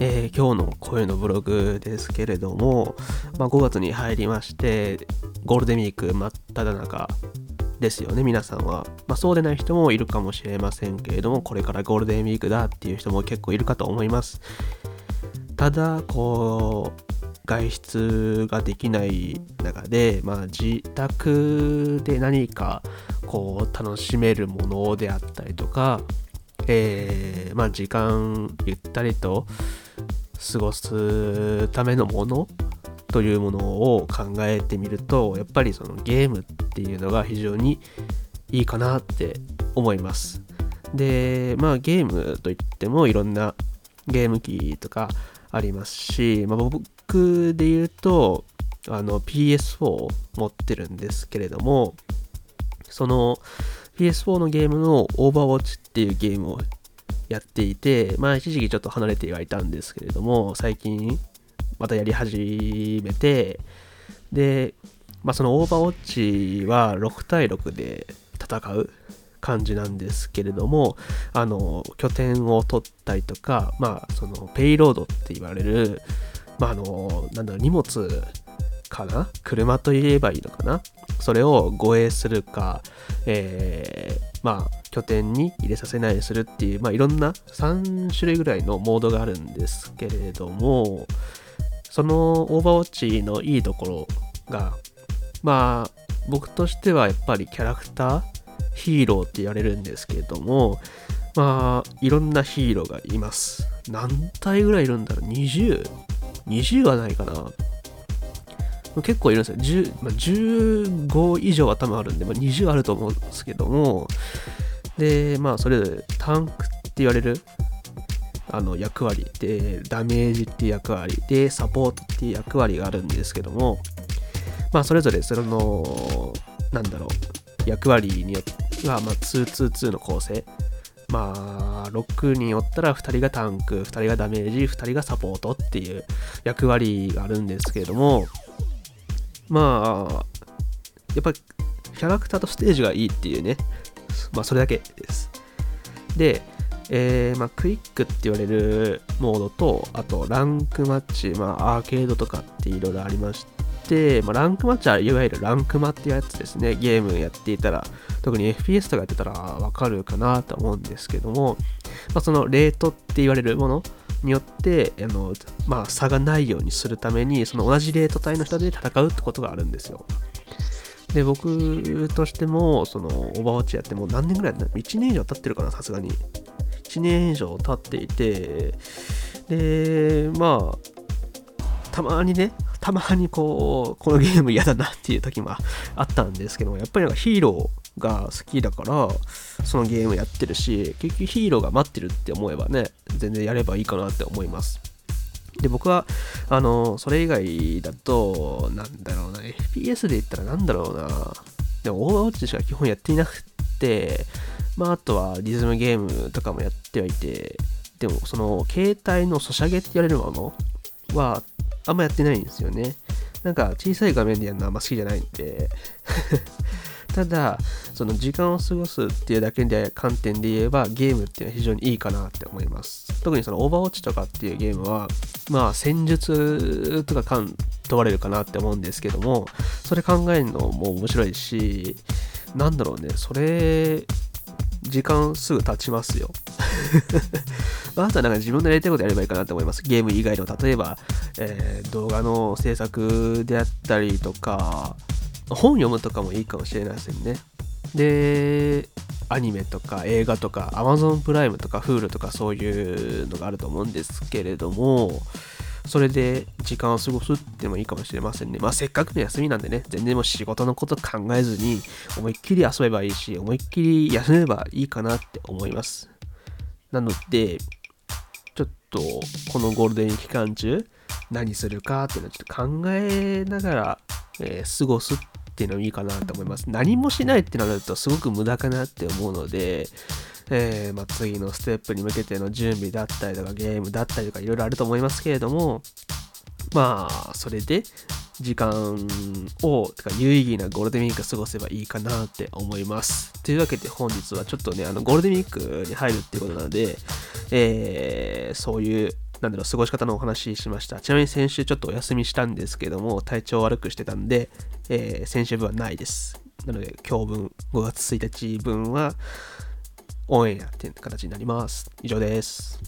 えー、今日の声のブログですけれども、まあ、5月に入りまして、ゴールデンウィーク真っ只中ですよね、皆さんは。まあ、そうでない人もいるかもしれませんけれども、これからゴールデンウィークだっていう人も結構いるかと思います。ただ、こう、外出ができない中で、まあ、自宅で何かこう楽しめるものであったりとか、えー、まあ、時間ゆったりと過ごすためのものというものを考えてみるとやっぱりそのゲームっていうのが非常にいいかなって思います。でまあゲームといってもいろんなゲーム機とかありますし、まあ、僕で言うとあの PS4 を持ってるんですけれどもその PS4 のゲームの Overwatch っていうゲームをやっていて、まあ一時期ちょっと離れてはいたんですけれども、最近またやり始めて、で、まあそのオーバーウォッチは6対6で戦う感じなんですけれども、あの、拠点を取ったりとか、まあそのペイロードって言われる、まああの、なんだろう、荷物かな？車と言えばいいのかな？それを護衛するか、えー、まあ、拠点に入れさせないようにするっていう、まあ、いろんな3種類ぐらいのモードがあるんですけれども、そのオーバーウォッチのいいところが、まあ、僕としてはやっぱりキャラクター、ヒーローって言われるんですけれども、まあ、いろんなヒーローがいます。何体ぐらいいるんだろう ?20?20 はないかな結構いるんですよ。10まあ、15以上は多分あるんで、まあ、20あると思うんですけども、で、まあ、それぞれタンクって言われるあの役割で、ダメージっていう役割で、サポートっていう役割があるんですけども、まあ、それぞれその、なんだろう、役割によっては、ま、222の構成。まあ、6人おったら2人がタンク、2人がダメージ、2人がサポートっていう役割があるんですけれども、まあ、やっぱキャラクターとステージがいいっていうね、まあそれだけです。で、えー、まあ、クイックって言われるモードと、あとランクマッチ、まあアーケードとかっていろいろありまして、まあ、ランクマッチはいわゆるランクマっていうやつですね。ゲームやっていたら、特に FPS とかやってたらわかるかなと思うんですけども、まあ、そのレートって言われるもの、によってあの、まあ、差がないようにするためにその同じレート帯の人で戦うってことがあるんですよ。で僕としてもそのオーバーウォッチやってもう何年ぐらい ?1 年以上経ってるかなさすがに。1年以上経っていてでまあたまにねたまにこうこのゲーム嫌だなっていう時もあったんですけどもやっぱりなんかヒーローが好きだからそのゲームやってるし結局ヒーローが待ってるって思えばね全然やればいいかなって思います。で、僕は、あの、それ以外だと、なんだろうな、FPS で言ったらなんだろうな、でも、オーバーウォッチしか基本やっていなくて、まあ、あとはリズムゲームとかもやってはいて、でも、その、携帯のソシャゲって言われるものは、あんまやってないんですよね。なんか、小さい画面でやるのはあんま好きじゃないんでただ、その時間を過ごすっていうだけで観点で言えばゲームっていうのは非常にいいかなって思います。特にそのオーバーウォッチとかっていうゲームは、まあ戦術とか問われるかなって思うんですけども、それ考えるのも面白いし、なんだろうね、それ、時間すぐ経ちますよ。あとはなんか自分でやりたいことやればいいかなと思います。ゲーム以外の、例えば、えー、動画の制作であったりとか、本読むとかもいいかもしれないですよね。で、アニメとか映画とか Amazon プライムとか Hulu とかそういうのがあると思うんですけれども、それで時間を過ごすってもいいかもしれませんね。まあせっかくの休みなんでね、全然もう仕事のこと考えずに思いっきり遊べばいいし、思いっきり休めばいいかなって思います。なので、ちょっとこのゴールデン期間中何するかっていうのをちょっと考えながら、えー、過ごすっっていうのもいいかなと思います。何もしないってなるとすごく無駄かなって思うので、えー、まあ、次のステップに向けての準備だったりとかゲームだったりとかいろいろあると思いますけれども、まあ、それで時間を、てか有意義なゴールデンウィーク過ごせばいいかなって思います。というわけで本日はちょっとね、あのゴールデンウィークに入るっていうことなので、えー、そういうなんだろう、過ごし方のお話ししました。ちなみに先週ちょっとお休みしたんですけども、体調悪くしてたんで、えー、先週分はないです。なので、今日分、5月1日分は、オンエアっていう形になります。以上です。